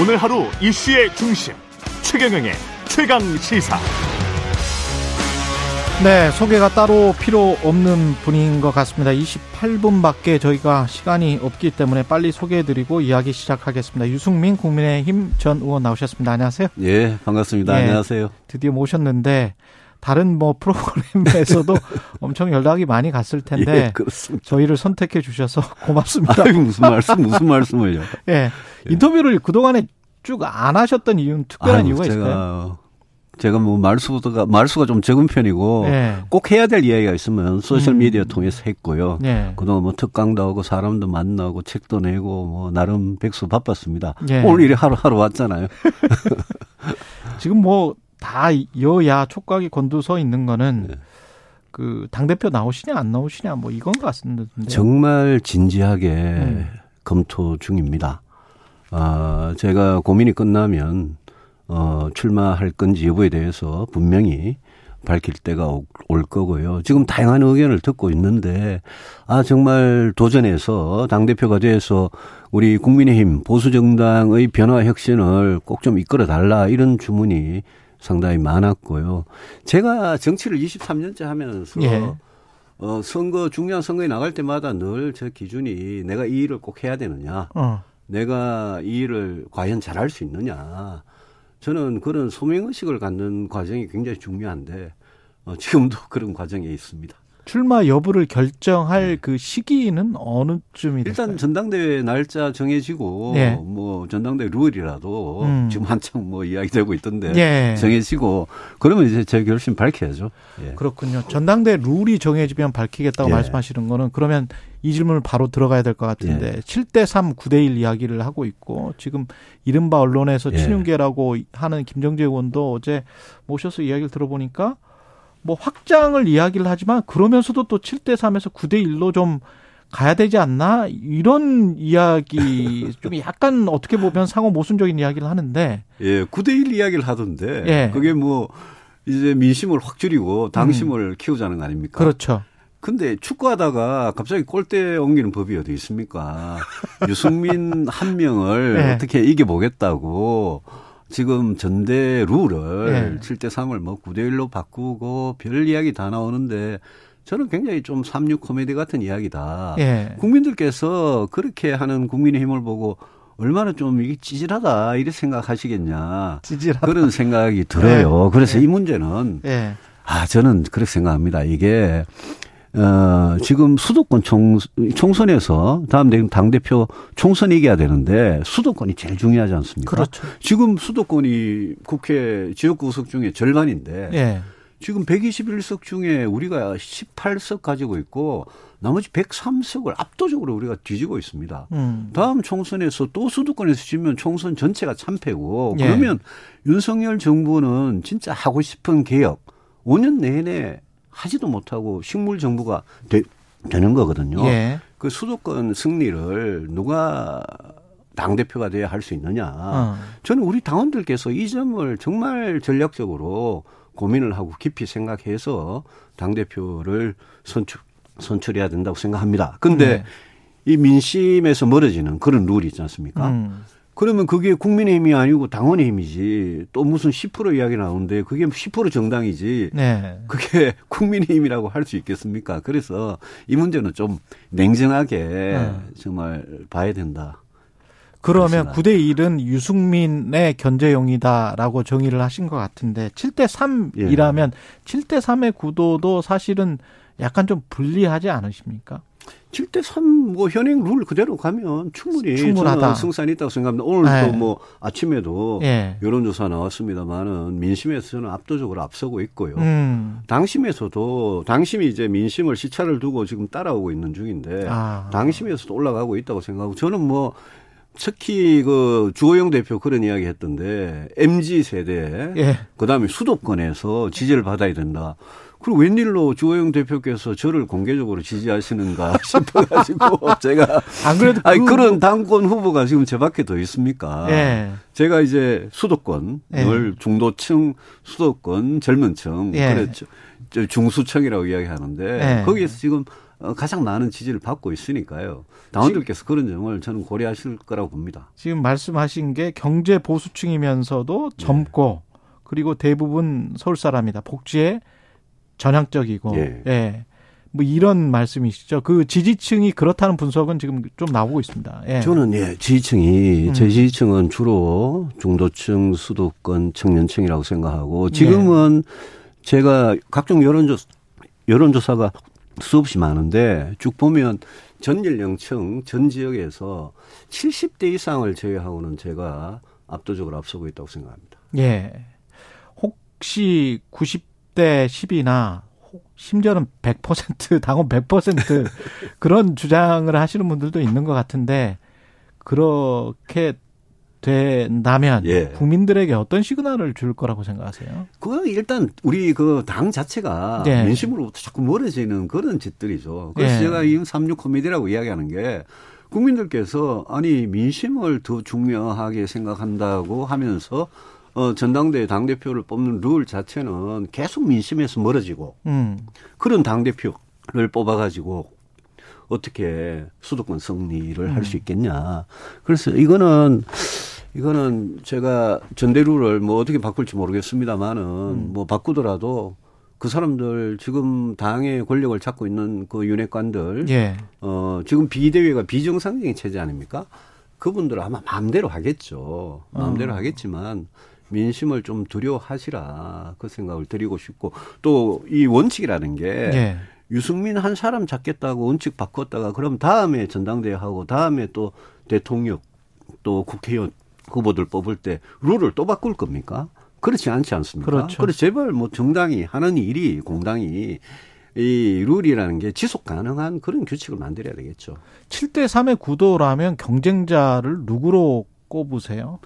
오늘 하루 이슈의 중심 최경영의 최강 시사. 네, 소개가 따로 필요 없는 분인 것 같습니다. 28분밖에 저희가 시간이 없기 때문에 빨리 소개해드리고 이야기 시작하겠습니다. 유승민 국민의힘 전 의원 나오셨습니다. 안녕하세요. 예, 반갑습니다. 예, 안녕하세요. 드디어 모셨는데 다른 뭐 프로그램에서도 엄청 연락이 많이 갔을 텐데 예. 저희를 선택해 주셔서 고맙습니다. 아유, 무슨 말씀 무슨 말씀을요? 예. 예. 인터뷰를 그동안에 쭉 안 하셨던 이유는 특별한 아유, 이유가 제가 있을까요? 제가 뭐 말수가 말수가 좀 적은 편이고 네. 꼭 해야 될 이야기가 있으면 소셜 미디어 음. 통해서 했고요. 네. 그동안 뭐 특강도 하고 사람도 만나고 책도 내고 뭐 나름 백수 바빴습니다. 네. 오늘 이래 하루 하루 왔잖아요. 지금 뭐 다 여야 촉각이 곤두서 있는 거는 네. 그당 대표 나오시냐 안 나오시냐 뭐 이건 것 같습니다. 정말 진지하게 음. 검토 중입니다. 아 제가 고민이 끝나면 어, 출마할 건지 여부에 대해서 분명히 밝힐 때가 올 거고요. 지금 다양한 의견을 듣고 있는데, 아, 정말 도전해서 당 대표가 돼서 우리 국민의힘 보수 정당의 변화 혁신을 꼭 좀 이끌어 달라 이런 주문이 상당히 많았고요. 제가 정치를 23년째 하면서 예. 어, 선거, 중요한 선거에 나갈 때마다 늘 제 기준이 내가 이 일을 꼭 해야 되느냐. 어. 내가 이 일을 과연 잘할 수 있느냐. 저는 그런 소명 의식을 갖는 과정이 굉장히 중요한데 어, 지금도 그런 과정에 있습니다. 출마 여부를 결정할 네. 그 시기는 어느 쯤이 일단 될까요? 전당대회 날짜 정해지고 네. 뭐 전당대회 룰이라도 음. 지금 한창 뭐 이야기되고 있던데 네. 정해지고 그러면 이제 제 결심 밝혀야죠. 예. 그렇군요. 전당대회 룰이 정해지면 밝히겠다고 예. 말씀하시는 거는 그러면 이 질문을 바로 들어가야 될 것 같은데 예. 7대 3, 9대 1 이야기를 하고 있고 지금 이른바 언론에서 예. 친윤계라고 하는 김정재 의원도 어제 모셔서 이야기를 들어보니까 뭐 확장을 이야기를 하지만 그러면서도 또 7대 3에서 9대 1로 좀 가야 되지 않나 이런 이야기 좀 약간 어떻게 보면 상호 모순적인 이야기를 하는데 예 9대 1 이야기를 하던데 예. 그게 뭐 이제 민심을 확 줄이고 당심을 음. 키우자는 거 아닙니까? 그렇죠. 근데 축구하다가 갑자기 골대 옮기는 법이 어디 있습니까? 유승민 한 명을 네. 어떻게 이겨보겠다고 지금 전대 룰을 네. 7대 3을 뭐 9대 1로 바꾸고 별 이야기 다 나오는데 저는 굉장히 좀 삼육 코미디 같은 이야기다. 네. 국민들께서 그렇게 하는 국민의 힘을 보고 얼마나 좀 이게 찌질하다 이렇게 생각하시겠냐. 찌질하다. 그런 생각이 들어요. 네. 그래서 이 문제는 네. 아 저는 그렇게 생각합니다. 이게 어, 지금 수도권 총, 총선에서 다음 당대표 총선 이겨야 되는데 수도권이 제일 중요하지 않습니까? 그렇죠. 지금 수도권이 국회 지역구 의석 중에 절반인데 예. 지금 121석 중에 우리가 18석 가지고 있고 나머지 103석을 압도적으로 우리가 뒤지고 있습니다. 음. 다음 총선에서 또 수도권에서 지면 총선 전체가 참패고 예. 그러면 윤석열 정부는 진짜 하고 싶은 개혁 5년 내내 하지도 못하고 식물 정부가 되, 되는 거거든요. 예. 그 수도권 승리를 누가 당 대표가 돼야 할 수 있느냐. 어. 저는 우리 당원들께서 이 점을 정말 전략적으로 고민을 하고 깊이 생각해서 당 대표를 선출 선출해야 된다고 생각합니다. 근데 네. 이 민심에서 멀어지는 그런 룰이 있지 않습니까? 음. 그러면 그게 국민의 힘이 아니고 당원의 힘이지. 또 무슨 10% 이야기 나오는데 그게 10% 정당이지. 네. 그게 국민의 힘이라고 할 수 있겠습니까? 그래서 이 문제는 좀 냉정하게 네. 정말 봐야 된다. 그러면 9대 1은 유승민의 견제용이다라고 정의를 하신 것 같은데 7대 3이라면 예. 7대 3의 구도도 사실은 약간 좀 불리하지 않으십니까? 7대 3 뭐 현행 룰 그대로 가면 충분히 충분하다. 승산이 있다고 생각합니다. 오늘 네. 또뭐 아침에도 네. 여론조사 나왔습니다만은 민심에서 는 압도적으로 앞서고 있고요. 음. 당심에서도 당심이 이제 민심을 시차를 두고 지금 따라오고 있는 중인데 아. 당심에서도 올라가고 있다고 생각하고 저는 뭐 특히 그 주호영 대표 그런 이야기 했던데 MZ 세대 예. 그다음에 수도권에서 지지를 받아야 된다. 그리고 웬일로 주호영 대표께서 저를 공개적으로 지지하시는가 싶어가지고 제가 안 그래도 아니 그 그런 당권 후보가 지금 제 밖에 더 있습니까? 예. 제가 이제 수도권 예. 늘 중도층 수도권 젊은층 예. 그랬죠. 중수층이라고 이야기하는데 예. 거기에서 지금 어, 가장 많은 지지를 받고 있으니까요. 당원들께서 그런 점을 저는 고려하실 거라고 봅니다. 지금 말씀하신 게 경제 보수층이면서도 젊고 네. 그리고 대부분 서울 사람이다. 복지에 전향적이고 예. 예. 뭐 이런 말씀이시죠. 그 지지층이 그렇다는 분석은 지금 좀 나오고 있습니다. 예. 저는 예, 지지층이 음. 제 지지층은 주로 중도층, 수도권, 청년층이라고 생각하고 지금은 예. 제가 각종 여론조사 여론조사가 수없이 많은데 쭉 보면 전 연령층, 전 지역에서 70대 이상을 제외하고는 제가 압도적으로 앞서고 있다고 생각합니다. 예. 혹시 90 대 10이나 심지어는 100% 당원 100% 그런 주장을 하시는 분들도 있는 것 같은데 그렇게 된다면 예. 국민들에게 어떤 시그널을 줄 거라고 생각하세요? 그거 일단 우리 그 당 자체가 예. 민심으로부터 자꾸 멀어지는 그런 짓들이죠. 그래서 예. 제가 이36 코미디라고 이야기하는 게 국민들께서 아니 민심을 더 중요하게 생각한다고 하면서 어, 전당대회 당대표를 뽑는 룰 자체는 계속 민심에서 멀어지고 음. 그런 당대표를 뽑아가지고 어떻게 수도권 승리를 음. 할수 있겠냐. 그래서 이거는 이거는 제가 전대루를 뭐 어떻게 바꿀지 모르겠습니다만은 음. 뭐 바꾸더라도 그 사람들 지금 당의 권력을 잡고 있는 그 윤핵관들 예. 어 지금 비대위가 비정상적인 체제 아닙니까? 그분들 아마 마음대로 하겠죠. 마음대로 어. 하겠지만 민심을 좀 두려워하시라 그 생각을 드리고 싶고 또 이 원칙이라는 게 예. 유승민 한 사람 잡겠다고 원칙 바꿨다가 그럼 다음에 전당대회 하고 다음에 또 대통령 또 국회의원 후보들 뽑을 때 룰을 또 바꿀 겁니까? 그렇지 않지 않습니까? 그렇죠. 그래서 제발 뭐 정당이 하는 일이 공당이 이 룰이라는 게 지속 가능한 그런 규칙을 만들어야 되겠죠. 7대 3의 구도라면 경쟁자를 누구로 꼽으세요?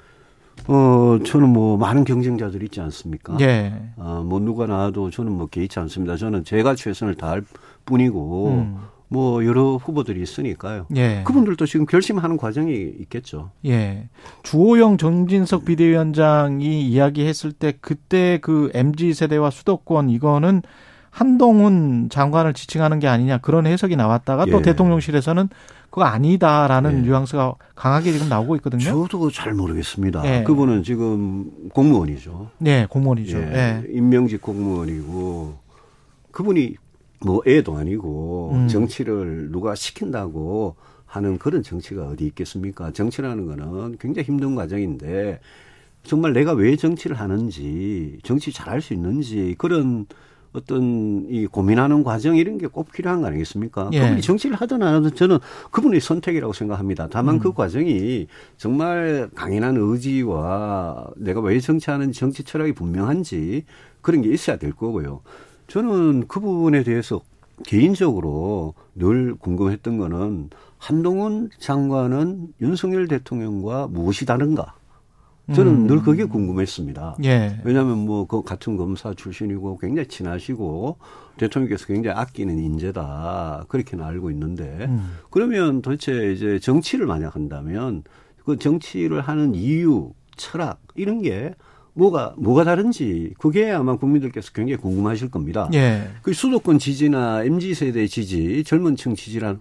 어, 저는 뭐 많은 경쟁자들이 있지 않습니까? 예. 어, 뭐 누가 나와도 저는 뭐 개의치 않습니다. 저는 제가 최선을 다할 뿐이고, 음. 뭐 여러 후보들이 있으니까요. 예. 그분들도 지금 결심하는 과정이 있겠죠. 예. 주호영 정진석 비대위원장이 이야기했을 때 그때 그 MZ 세대와 수도권 이거는 한동훈 장관을 지칭하는 게 아니냐 그런 해석이 나왔다가 또 예. 대통령실에서는 그거 아니다라는 예. 뉘앙스가 강하게 지금 나오고 있거든요. 저도 잘 모르겠습니다. 예. 그분은 지금 공무원이죠. 네, 공무원이죠. 예. 예. 임명직 공무원이고 그분이 뭐 애도 아니고 음. 정치를 누가 시킨다고 하는 그런 정치가 어디 있겠습니까? 정치라는 거는 굉장히 힘든 과정인데 정말 내가 왜 정치를 하는지 정치 잘할 수 있는지 그런 어떤 이 고민하는 과정 이런 게 꼭 필요한 거 아니겠습니까? 예. 그분이 정치를 하든 안 하든 저는 그분의 선택이라고 생각합니다. 다만 그 음. 그 과정이 정말 강인한 의지와 내가 왜 정치하는지 정치 철학이 분명한지 그런 게 있어야 될 거고요. 저는 그 부분에 대해서 개인적으로 늘 궁금했던 거는 한동훈 장관은 윤석열 대통령과 무엇이 다른가? 저는 음. 늘 그게 궁금했습니다. 예. 왜냐하면 뭐 그 같은 검사 출신이고 굉장히 친하시고 대통령께서 굉장히 아끼는 인재다 그렇게는 알고 있는데 음. 그러면 도대체 이제 정치를 만약 한다면 그 정치를 하는 이유, 철학 이런 게 뭐가 뭐가 다른지 그게 아마 국민들께서 굉장히 궁금하실 겁니다. 예. 그 수도권 지지나 mz 세대 지지, 젊은층 지지란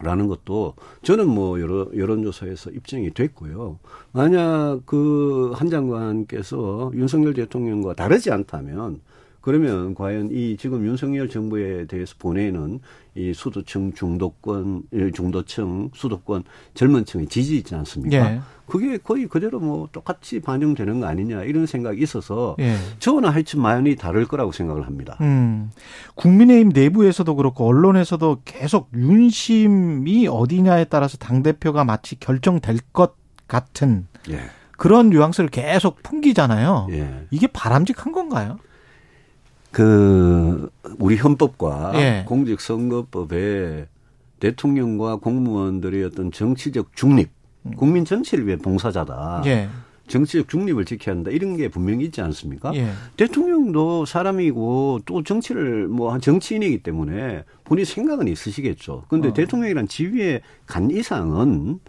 라는 것도 저는 뭐 여러 여론조사에서 입증이 됐고요. 만약 그 한 장관께서 윤석열 대통령과 다르지 않다면 그러면 과연 이 지금 윤석열 정부에 대해서 보내는 이 수도층 중도권 중도층 수도권 젊은 층의 지지 있지 않습니까? 예. 그게 거의 그대로 뭐 똑같이 반영되는 거 아니냐 이런 생각이 있어서 예. 저는 하여튼 많이 다를 거라고 생각을 합니다. 음. 국민의힘 내부에서도 그렇고 언론에서도 계속 윤심이 어디냐에 따라서 당 대표가 마치 결정될 것 같은 예. 그런 뉘앙스를 계속 풍기잖아요. 예. 이게 바람직한 건가요? 그 우리 헌법과 예. 공직선거법에 대통령과 공무원들의 어떤 정치적 중립, 음. 국민 전체를 위해 봉사자다. 예. 정치적 중립을 지켜야 한다. 이런 게 분명히 있지 않습니까? 예. 대통령도 사람이고 또 정치를 뭐 정치인이기 때문에 본인 생각은 있으시겠죠. 그런데 어. 대통령이란 지위에 간 이상은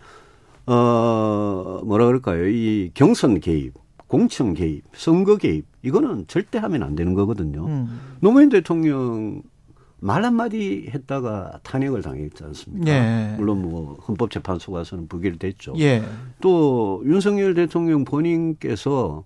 어 뭐라 그럴까요? 이 경선 개입, 공천 개입, 선거 개입 이거는 절대 하면 안 되는 거거든요. 음. 노무현 대통령 말 한마디 했다가 탄핵을 당했지 않습니까? 예. 물론 뭐 헌법재판소 가서는 부결됐죠. 예. 또 윤석열 대통령 본인께서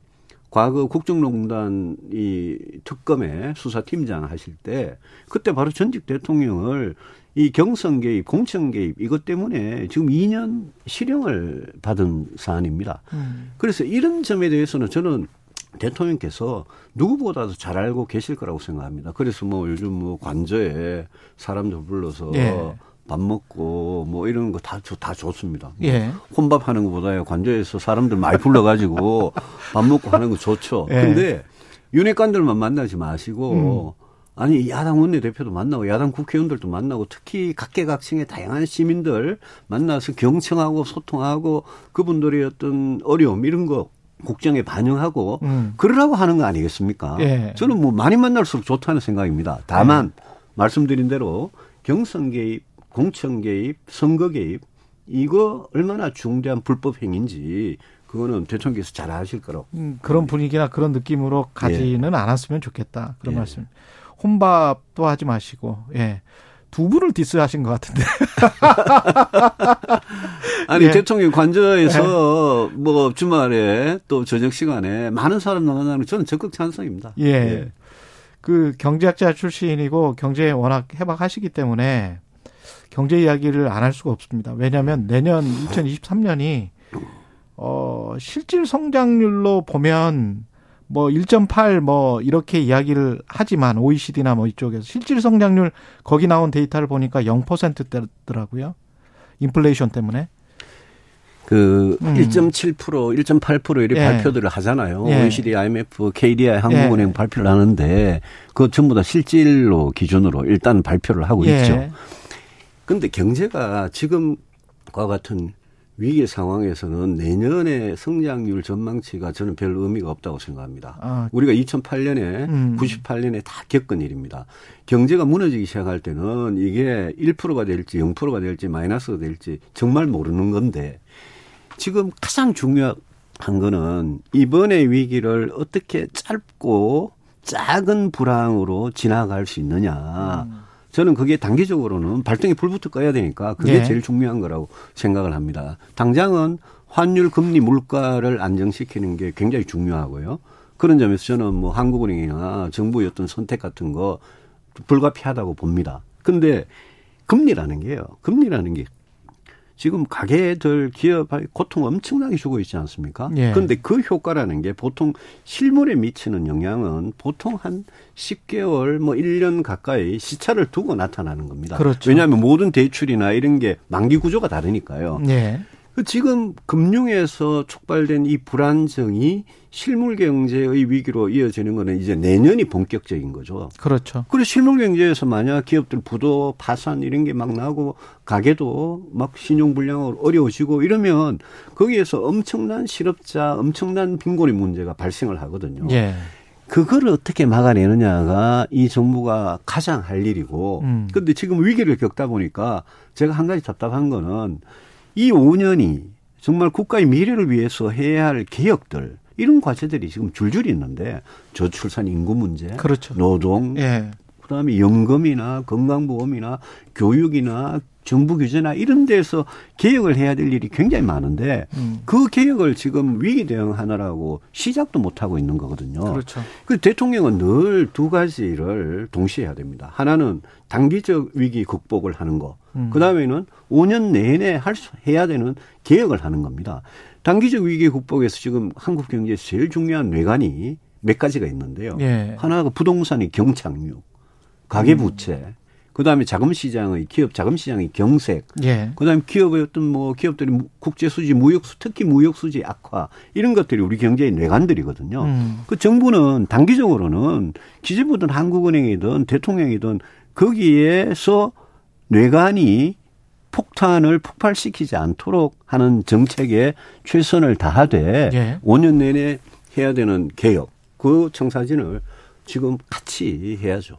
과거 국정농단 이 특검의 수사팀장 하실 때 그때 바로 전직 대통령을 이 경선 개입, 공천 개입 이것 때문에 지금 2년 실형을 받은 사안입니다. 음. 그래서 이런 점에 대해서는 저는 대통령께서 누구보다도 잘 알고 계실 거라고 생각합니다. 그래서 뭐 요즘 뭐 관저에 사람들 불러서 예. 밥 먹고 뭐 이런 거다다 좋습니다. 뭐 예. 혼밥 하는 것보다요 관저에서 사람들 많이 불러가지고 밥 먹고 하는 거 좋죠. 예. 근데 윤핵관들만 만나지 마시고 음. 아니 야당 원내대표도 만나고 야당 국회의원들도 만나고 특히 각계각층의 다양한 시민들 만나서 경청하고 소통하고 그분들의 어떤 어려움 이런 거 국정에 반영하고 음. 그러라고 하는 거 아니겠습니까? 예. 저는 뭐 많이 만날수록 좋다는 생각입니다. 다만 예. 말씀드린 대로 경선 개입 공천 개입, 선거 개입 이거 얼마나 중대한 불법 행위인지 그거는 대통령께서 잘 아실 거라고. 음, 그런 분위기나 그런 느낌으로 가지는 예. 않았으면 좋겠다. 그런 예. 말씀. 혼밥도 하지 마시고, 예. 두 분을 디스하신 것 같은데. 아니 예. 대통령 관저에서 예. 뭐 주말에 또 저녁 시간에 많은 사람 만나는 저는 적극 찬성입니다. 예. 예. 그 경제학자 출신이고 경제에 워낙 해박하시기 때문에 경제 이야기를 안 할 수가 없습니다. 왜냐하면 내년 2023년이 어 실질 성장률로 보면 뭐 1.8 뭐 이렇게 이야기를 하지만 OECD나 뭐 이쪽에서 실질 성장률 거기 나온 데이터를 보니까 0%대더라고요. 인플레이션 때문에. 그 음. 1.7% 1.8% 이렇게 예. 발표들을 하잖아요. 예. OECD, IMF, KDI, 한국은행 예. 발표를 하는데 그 전부 다 실질로 기준으로 일단 발표를 하고 예. 있죠. 근데 경제가 지금과 같은 위기 상황에서는 내년의 성장률 전망치가 저는 별 의미가 없다고 생각합니다. 아. 우리가 2008년에 음. 98년에 다 겪은 일입니다. 경제가 무너지기 시작할 때는 이게 1%가 될지 0%가 될지 마이너스가 될지 정말 모르는 건데 지금 가장 중요한 거는 이번의 위기를 어떻게 짧고 작은 불황으로 지나갈 수 있느냐. 음. 저는 그게 단기적으로는 발등에 불부터 꺼야 되니까 그게 네. 제일 중요한 거라고 생각을 합니다. 당장은 환율, 금리, 물가를 안정시키는 게 굉장히 중요하고요. 그런 점에서 저는 뭐 한국은행이나 정부의 어떤 선택 같은 거 불가피하다고 봅니다. 근데 금리라는 게요. 금리라는 게 지금 가게들 기업의 고통 엄청나게 주고 있지 않습니까? 예. 그런데 그 효과라는 게 보통 실물에 미치는 영향은 보통 한 10개월 뭐 1년 가까이 시차를 두고 나타나는 겁니다. 그렇죠. 왜냐하면 모든 대출이나 이런 게 만기 구조가 다르니까요. 예. 그 지금 금융에서 촉발된 이 불안정이 실물 경제의 위기로 이어지는 거는 이제 내년이 본격적인 거죠. 그렇죠. 그리고 실물 경제에서 만약 기업들 부도 파산 이런 게 막 나고 가게도 막 신용 불량으로 어려워지고 이러면 거기에서 엄청난 실업자, 엄청난 빈곤의 문제가 발생을 하거든요. 예. 그거를 어떻게 막아내느냐가 이 정부가 가장 할 일이고. 음. 근데 지금 위기를 겪다 보니까 제가 한 가지 답답한 거는 이 5년이 정말 국가의 미래를 위해서 해야 할 개혁들 이런 과제들이 지금 줄줄이 있는데 저출산 인구 문제, 그렇죠. 노동, 예. 그다음에 연금이나 건강보험이나 교육이나 정부 규제나 이런 데서 개혁을 해야 될 일이 굉장히 많은데 음. 그 개혁을 지금 위기 대응하느라고 시작도 못 하고 있는 거거든요. 그렇죠. 그 대통령은 늘 두 가지를 동시에 해야 됩니다. 하나는 단기적 위기 극복을 하는 거. 음. 그 다음에는 5년 내내 할 수 해야 되는 개혁을 하는 겁니다. 단기적 위기 극복에서 지금 한국 경제에서 제일 중요한 뇌관이 몇 가지가 있는데요. 예. 하나가 부동산의 경착륙, 가계부채, 음. 그다음에 자금 시장의 기업 자금 시장의 경색, 예. 그다음에 기업의 어떤 뭐 기업들이 국제 수지, 무역 특히 무역 수지 악화 이런 것들이 우리 경제의 뇌관들이거든요. 음. 그 정부는 단기적으로는 기재부든 한국은행이든 대통령이든 거기에서 뇌관이 폭탄을 폭발시키지 않도록 하는 정책에 최선을 다하되 예. 5년 내내 해야 되는 개혁 그 청사진을 지금 같이 해야죠.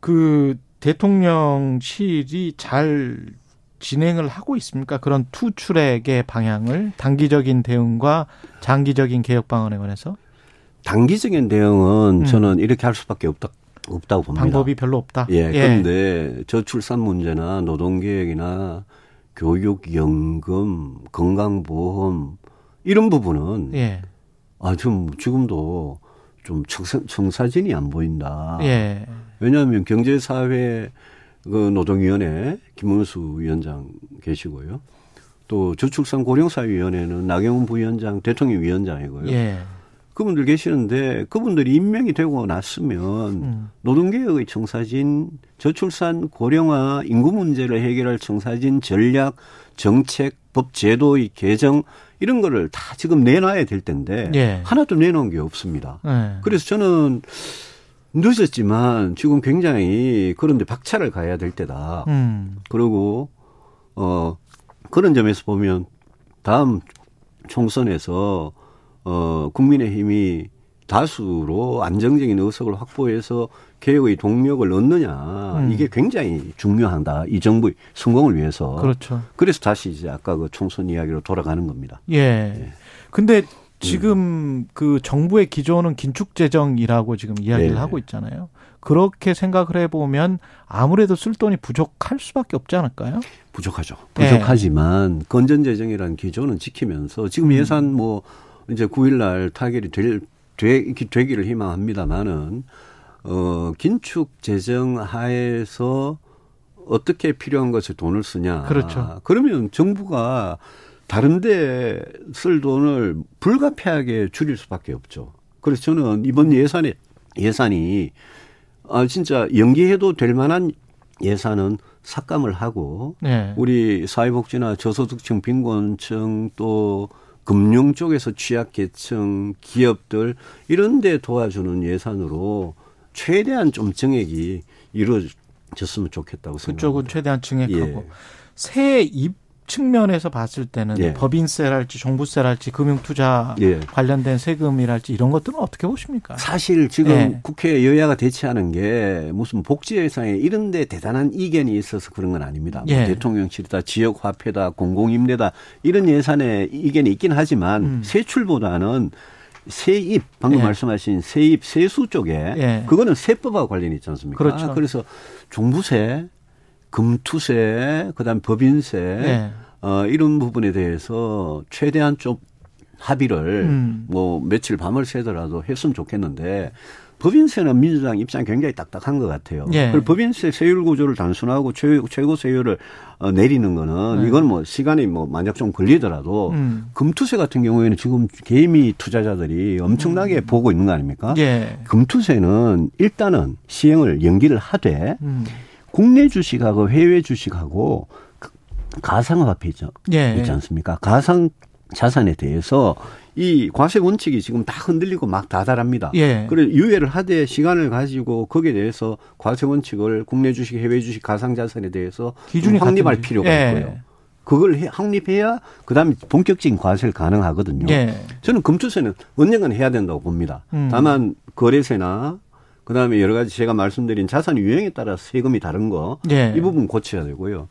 그 대통령실이 잘 진행을 하고 있습니까? 그런 투출액의 방향을 단기적인 대응과 장기적인 개혁 방안에 관해서? 단기적인 대응은 음. 저는 이렇게 할 수밖에 없다 없다고 봅니다. 방법이 별로 없다. 예. 예. 그런데 저출산 문제나 노동계획이나 교육, 연금, 건강보험 이런 부분은 예. 아, 좀 지금도 좀 청사, 청사 진이 안 보인다. 예. 왜냐하면 경제사회 그 노동위원회 김문수 위원장 계시고요. 또 저출산 고령사위원회는 나경원 부위원장 대통령 위원장이고요. 예. 그분들 계시는데 그분들이 임명이 되고 났으면 음. 노동개혁의 청사진, 저출산 고령화 인구 문제를 해결할 청사진 전략, 정책, 법 제도의 개정 이런 거를 다 지금 내놔야 될 텐데 예. 하나도 내놓은 게 없습니다. 예. 그래서 저는 늦었지만 지금 굉장히 그런데 박차를 가야 될 때다. 음. 그리고 어 그런 점에서 보면 다음 총선에서 어 국민의힘이 다수로 안정적인 의석을 확보해서 개혁의 동력을 얻느냐 음. 이게 굉장히 중요하다 이 정부의 성공을 위해서 그렇죠. 그래서 다시 이제 아까 그 총선 이야기로 돌아가는 겁니다. 예. 예. 근데 지금 음. 그 정부의 기조는 긴축 재정이라고 지금 이야기를 네. 하고 있잖아요. 그렇게 생각을 해보면 아무래도 쓸 돈이 부족할 수밖에 없지 않을까요? 부족하죠. 부족하지만 네. 건전 재정이라는 기조는 지키면서 지금 음. 예산 뭐 이제 9일날 타결이 될 되, 되기를 희망합니다만은 어 긴축 재정 하에서 어떻게 필요한 것에 돈을 쓰냐. 그렇죠. 그러면 정부가 다른데 쓸 돈을 불가피하게 줄일 수밖에 없죠. 그래서 저는 이번 예산에 예산이 아 진짜 연기해도 될 만한 예산은 삭감을 하고 네. 우리 사회복지나 저소득층 빈곤층 또 금융 쪽에서 취약계층 기업들 이런 데 도와주는 예산으로 최대한 좀 증액이 이루어졌으면 좋겠다고 생각합니다. 그쪽은 최대한 증액하고 예. 새 입 측면에서 봤을 때는 예. 법인세랄지 종부세랄지 금융투자 예. 관련된 세금이랄지 이런 것들은 어떻게 보십니까? 사실 지금 예. 국회 여야가 대치하는 게 무슨 복지 예산에 이런 데 대단한 이견이 있어서 그런 건 아닙니다. 뭐 예. 대통령실이다 지역 화폐다 공공임대다 이런 예산에 이견이 있긴 하지만 음. 세출보다는 세입 방금 예. 말씀하신 세입 세수 쪽에 예. 그거는 세법하고 관련이 있지 않습니까? 그렇죠. 그래서 종부세 금투세, 그다음 법인세, 네. 어, 이런 부분에 대해서 최대한 좀 합의를 음. 뭐 며칠 밤을 새더라도 했으면 좋겠는데 법인세는 민주당 입장 이 굉장히 딱딱한 것 같아요. 예. 그리고 법인세 세율 구조를 단순하고 최, 최고 세율을 어, 내리는 거는 네. 이건 뭐 시간이 뭐 만약 좀 걸리더라도 음. 금투세 같은 경우에는 지금 개미 투자자들이 엄청나게 음. 보고 있는 거 아닙니까? 예. 금투세는 일단은 시행을 연기를 하되 음. 국내 주식하고 해외 주식하고 가상화폐 있죠. 예. 있지 않습니까? 가상 자산에 대해서 이 과세 원칙이 지금 다 흔들리고 막 다달합니다. 예. 그래 유예를 하되 시간을 가지고 거기에 대해서 과세 원칙을 국내 주식, 해외 주식, 가상 자산에 대해서 기준이 확립할. 필요가 예. 있고요. 그걸 확립해야 그다음에 본격적인 과세를 가능하거든요. 예. 저는 금투세는 언젠간 해야 된다고 봅니다. 음. 다만 거래세나 그다음에 여러 가지 제가 말씀드린 자산 유형에 따라 세금이 다른 거, 네. 이 부분 고쳐야 되고요.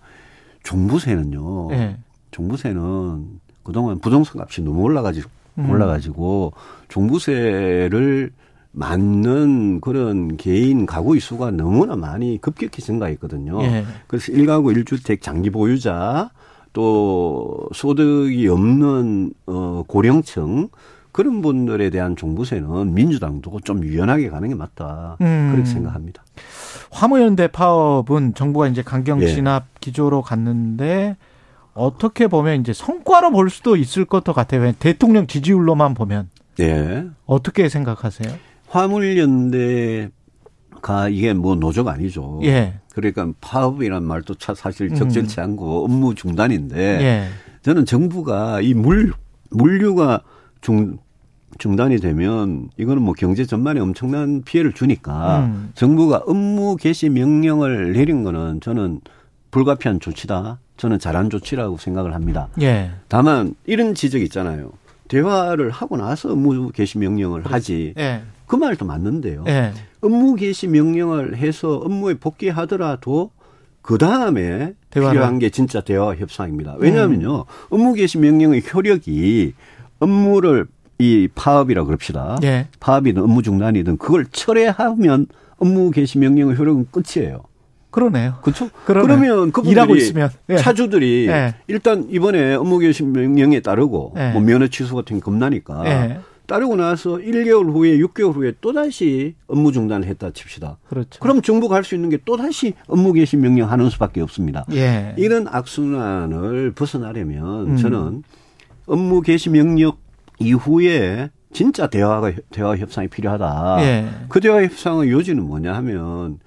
종부세는요. 네. 종부세는 그동안 부동산 값이 너무 올라가지고 음. 올라가지고 종부세를 맞는 그런 개인 가구의 수가 너무나 많이 급격히 증가했거든요. 예. 그래서 일가구일주택 장기 보유자 또 소득이 없는 어 고령층 그런 분들에 대한 종부세는 민주당도 좀 유연하게 가는 게 맞다. 음. 그렇게 생각합니다. 화물연대 파업은 정부가 이제 강경 진압 예. 기조로 갔는데 어떻게 보면 이제 성과로 볼 수도 있을 것 같아요. 대통령 지지율로만 보면. 예. 어떻게 생각하세요? 화물연대가 이게 뭐 노조가 아니죠. 예. 그러니까 파업이란 말도 사실 적절치 음. 않고 업무 중단인데 예. 저는 정부가 이 물 물류가 중 중단이 되면 이거는 뭐 경제 전반에 엄청난 피해를 주니까 음. 정부가 업무 개시 명령을 내린 거는 저는 불가피한 조치다. 저는 잘한 조치라고 생각을 합니다. 예. 다만 이런 지적이 있잖아요. 대화를 하고 나서 업무 개시 명령을. 하지. 예. 그 말도 맞는데요. 예. 업무 개시 명령을 해서 업무에 복귀하더라도 그 다음에 필요한 게 진짜 대화 협상입니다. 왜냐하면요. 음. 업무 개시 명령의 효력이 업무를 이 파업이라 그럽시다. 예. 파업이든 업무 중단이든 그걸 철회하면 업무 개시 명령의 효력은 끝이에요. 그러네요. 그렇죠. 그러면 그분들이 일하고 있으면 예. 차주들이 예. 일단 이번에 업무 개시 명령에 따르고 예. 뭐 면허 취소 같은 게 겁나니까 예. 따르고 나서 1개월 후에 6개월 후에 또 다시 업무 중단을 했다 칩시다. 그렇죠. 그럼 정부가 할 수 있는 게 또 다시 업무 개시 명령 하는 수밖에 없습니다. 예. 이런 악순환을 벗어나려면 음. 저는 업무 개시 명령 이후에 진짜 대화가 대화 협상이 필요하다. 예. 그 대화 협상의 요지는 뭐냐 하면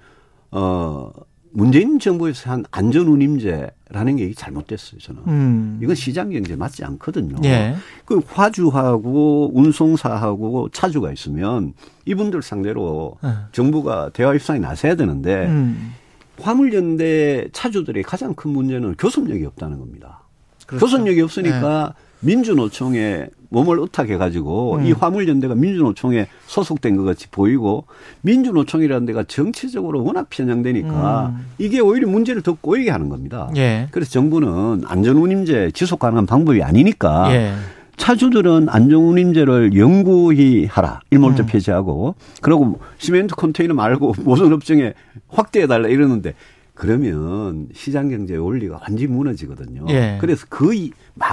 어 문재인 정부에서 한 안전 운임제라는 게 잘못됐어요, 저는. 음. 이건 시장 경제 맞지 않거든요. 예. 그 화주하고 운송사하고 차주가 있으면 이분들 상대로 예. 정부가 대화 협상에 나서야 되는데 음. 화물연대 차주들의 가장 큰 문제는 교섭력이 없다는 겁니다. 그렇죠. 교섭력이 없으니까 예. 민주노총에 몸을 의탁해가지고 음. 이 화물연대가 민주노총에 소속된 것 같이 보이고 민주노총이라는 데가 정치적으로 워낙 편향되니까 음. 이게 오히려 문제를 더 꼬이게 하는 겁니다. 예. 그래서 정부는 안전운임제 지속 가능한 방법이 아니니까 예. 차주들은 안전운임제를 영구히 하라. 일몰제 음. 폐지하고 그리고 시멘트 컨테이너 말고 모든 업종에 확대해달라 이러는데 그러면 시장 경제의 원리가 완전히 무너지거든요. 예. 그래서 그,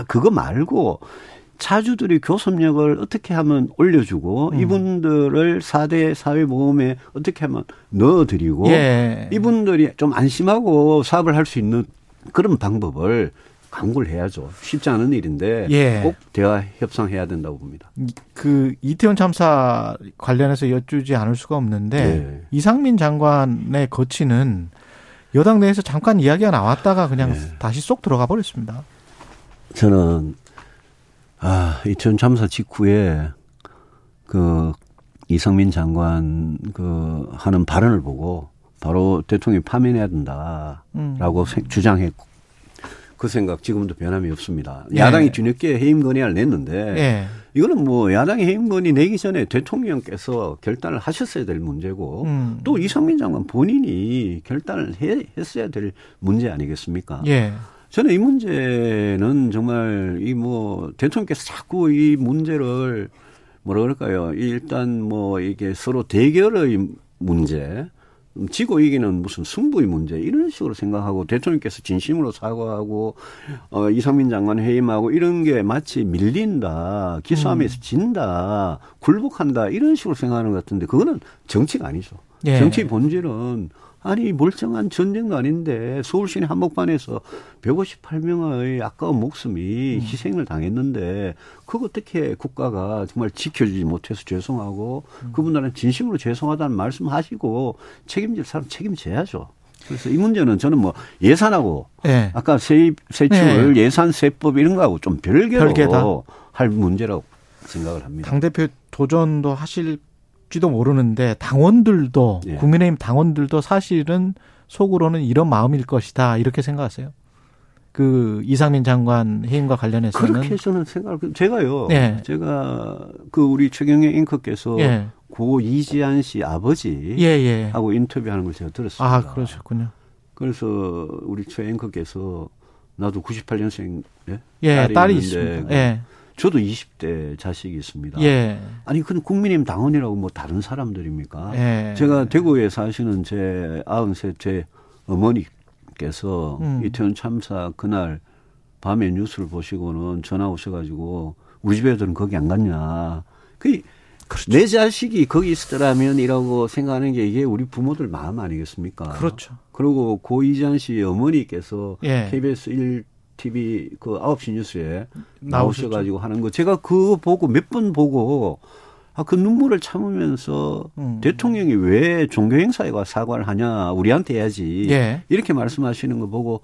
그거 말고 차주들이 교섭력을 어떻게 하면 올려주고 음. 이분들을 4대 사회보험에 어떻게 하면 넣어드리고 예. 이분들이 좀 안심하고 사업을 할 수 있는 그런 방법을 강구를 해야죠. 쉽지 않은 일인데 예. 꼭 대화 협상해야 된다고 봅니다. 그 이태원 참사 관련해서 여쭈지 않을 수가 없는데 예. 이상민 장관의 거치는 여당 내에서 잠깐 이야기가 나왔다가 그냥 예. 다시 쏙 들어가 버렸습니다. 저는 아, 이태원 참사 직후에 그 이성민 장관 그 하는 발언을 보고 바로 대통령이 파면해야 된다라고 음. 주장했고 그 생각 지금도 변함이 없습니다. 예. 야당이 뒤늦게 해임 건의안을 냈는데 예. 이거는 뭐 야당이 해임 건의 내기 전에 대통령께서 결단을 하셨어야 될 문제고 음. 또 이성민 장관 본인이 결단을 해, 했어야 될 문제 아니겠습니까? 예. 저는 이 문제는 정말 이 뭐 대통령께서 자꾸 이 문제를 뭐라 그럴까요? 일단 뭐 이게 서로 대결의 문제, 지고 이기는 무슨 승부의 문제 이런 식으로 생각하고 대통령께서 진심으로 사과하고 어 이상민 장관 해임하고 이런 게 마치 밀린다 기소하면서 음. 진다 굴복한다 이런 식으로 생각하는 것 같은데 그거는 정치가 아니죠. 예. 정치 본질은 아니 멀쩡한 전쟁도 아닌데 서울 시내 한복판에서 158명의 아까운 목숨이 음. 희생을 당했는데 그거 어떻게 국가가 정말 지켜주지 못해서 죄송하고 음. 그분들은 진심으로 죄송하다는 말씀하시고 책임질 사람 책임져야죠. 그래서 이 문제는 저는 뭐 예산하고 네. 아까 세입 세출 네. 예산 세법 이런 거하고 좀 별개로 별개다. 할 문제라고 생각을 합니다. 당 대표 도전도 하실 지도 모르는데 당원들도 예. 국민의힘 당원들도 사실은 속으로는 이런 마음일 것이다 이렇게 생각하세요. 그 이상민 장관 해임과 관련해서는 그렇게 저는 생각을 제가요. 예. 제가 그 우리 최경영 앵커께서 예. 고 이지한 씨 아버지 예, 예. 하고 인터뷰하는 걸 제가 들었습니다. 아 그러셨군요. 그래서 우리 최 앵커께서 나도 98년생 예? 예 딸이, 딸이 있습니다. 예. 저도 20대 자식이 있습니다. 예. 아니, 그건 국민의힘 당원이라고 뭐 다른 사람들입니까? 예. 제가 대구에 사시는 제 93, 제 어머니께서 음. 이태원 참사 그날 밤에 뉴스를 보시고는 전화 오셔가지고 우리 집 애들은 거기 안 갔냐. 그, 그렇죠. 내 자식이 거기 있었더라면 이라고 생각하는 게 이게 우리 부모들 마음 아니겠습니까? 그렇죠. 그리고 고이잔 씨 어머니께서 예. KBS 1 TV 그 9시 뉴스에 나오셔 가지고 하는 거 제가 그거 보고 몇 번 보고 아, 그 눈물을 참으면서 음. 대통령이 왜 종교행사에 가 사과를 하냐 우리한테 해야지 예. 이렇게 말씀하시는 거 보고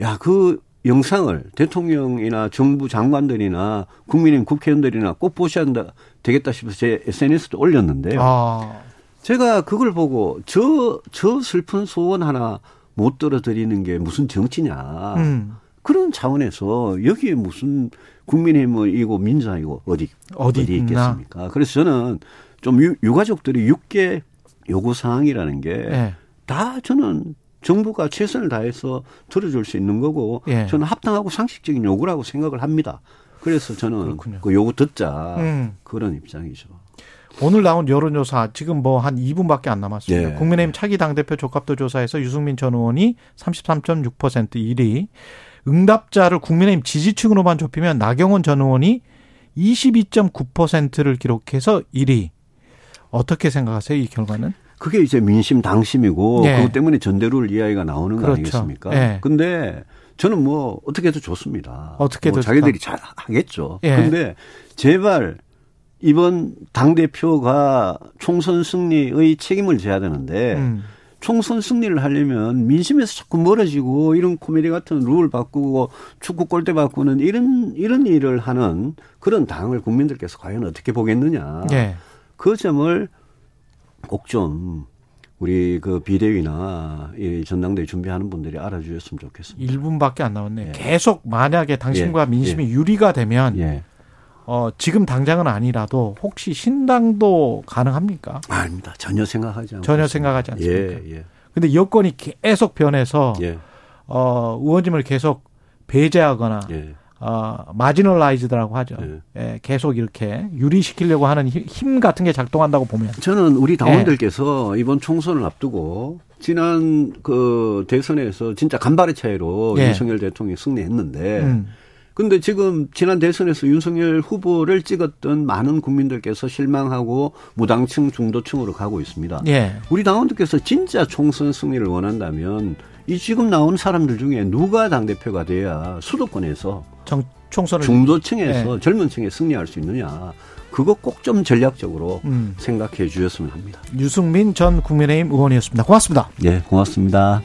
야 그 영상을 대통령이나 정부 장관들이나 국민의힘 국회의원들이나 꼭 보셔야 한다, 되겠다 싶어서 제 SNS도 올렸는데요. 아. 제가 그걸 보고 저, 저 슬픈 소원 하나 못 들어드리는 게 무슨 정치냐. 음. 그런 차원에서 여기에 무슨 국민의힘이고 민주당이고 어디 어디, 어디 있겠습니까? 그래서 저는 좀 유, 유가족들이 육계 요구 사항이라는 게다 네. 저는 정부가 최선을 다해서 들어줄 수 있는 거고 네. 저는 합당하고 상식적인 요구라고 생각을 합니다. 그래서 저는 그렇군요. 그 요구 듣자 음. 그런 입장이죠. 오늘 나온 여론조사 지금 뭐 한 2분밖에 안 남았습니다. 예. 국민의힘 차기 당대표 적합도 조사에서 유승민 전 의원이 33.6% 1위. 응답자를 국민의힘 지지층으로만 좁히면 나경원 전 의원이 22.9%를 기록해서 1위. 어떻게 생각하세요, 이 결과는? 그게 이제 민심 당심이고 예. 그것 때문에 전대룰 이야기가 나오는 그렇죠. 거 아니겠습니까? 예. 근데 저는 뭐 어떻게 해도 좋습니다. 어떻게 뭐 자기들이 잘 하겠죠. 예. 근데 제발 이번 당 대표가 총선 승리의 책임을 져야 되는데 음. 총선 승리를 하려면 민심에서 자꾸 멀어지고 이런 코미디 같은 룰 바꾸고 축구 골대 바꾸는 이런 이런 일을 하는 그런 당을 국민들께서 과연 어떻게 보겠느냐. 예. 그 점을 꼭 좀 우리 그 비대위나 이 전당대회 준비하는 분들이 알아주셨으면 좋겠습니다. 1분밖에 안 남았네. 예. 계속 만약에 당신과 예. 민심이 예. 유리가 되면 예. 어, 지금 당장은 아니라도 혹시 신당도 가능합니까? 아닙니다. 전혀 생각하지 않습니다. 전혀 생각하지 않습니다. 예, 예. 근데 여건이 계속 변해서 예. 어, 의원님을 계속 배제하거나 예. 어, 마지널라이즈드라고 하죠. 예. 예. 계속 이렇게 유리시키려고 하는 힘 같은 게 작동한다고 보면 저는 우리 당원들께서 예. 이번 총선을 앞두고 지난 그 대선에서 진짜 간발의 차이로 예. 윤석열 대통령이 승리했는데 음. 근데 지금 지난 대선에서 윤석열 후보를 찍었던 많은 국민들께서 실망하고 무당층 중도층으로 가고 있습니다. 예. 우리 당원들께서 진짜 총선 승리를 원한다면 이 지금 나온 사람들 중에 누가 당 대표가 돼야 수도권에서 정, 총선을 중도층에서 예. 젊은 층에 승리할 수 있느냐. 그거 꼭 좀 전략적으로 음. 생각해 주셨으면 합니다. 유승민 전 국민의힘 의원이었습니다. 고맙습니다. 네, 고맙습니다.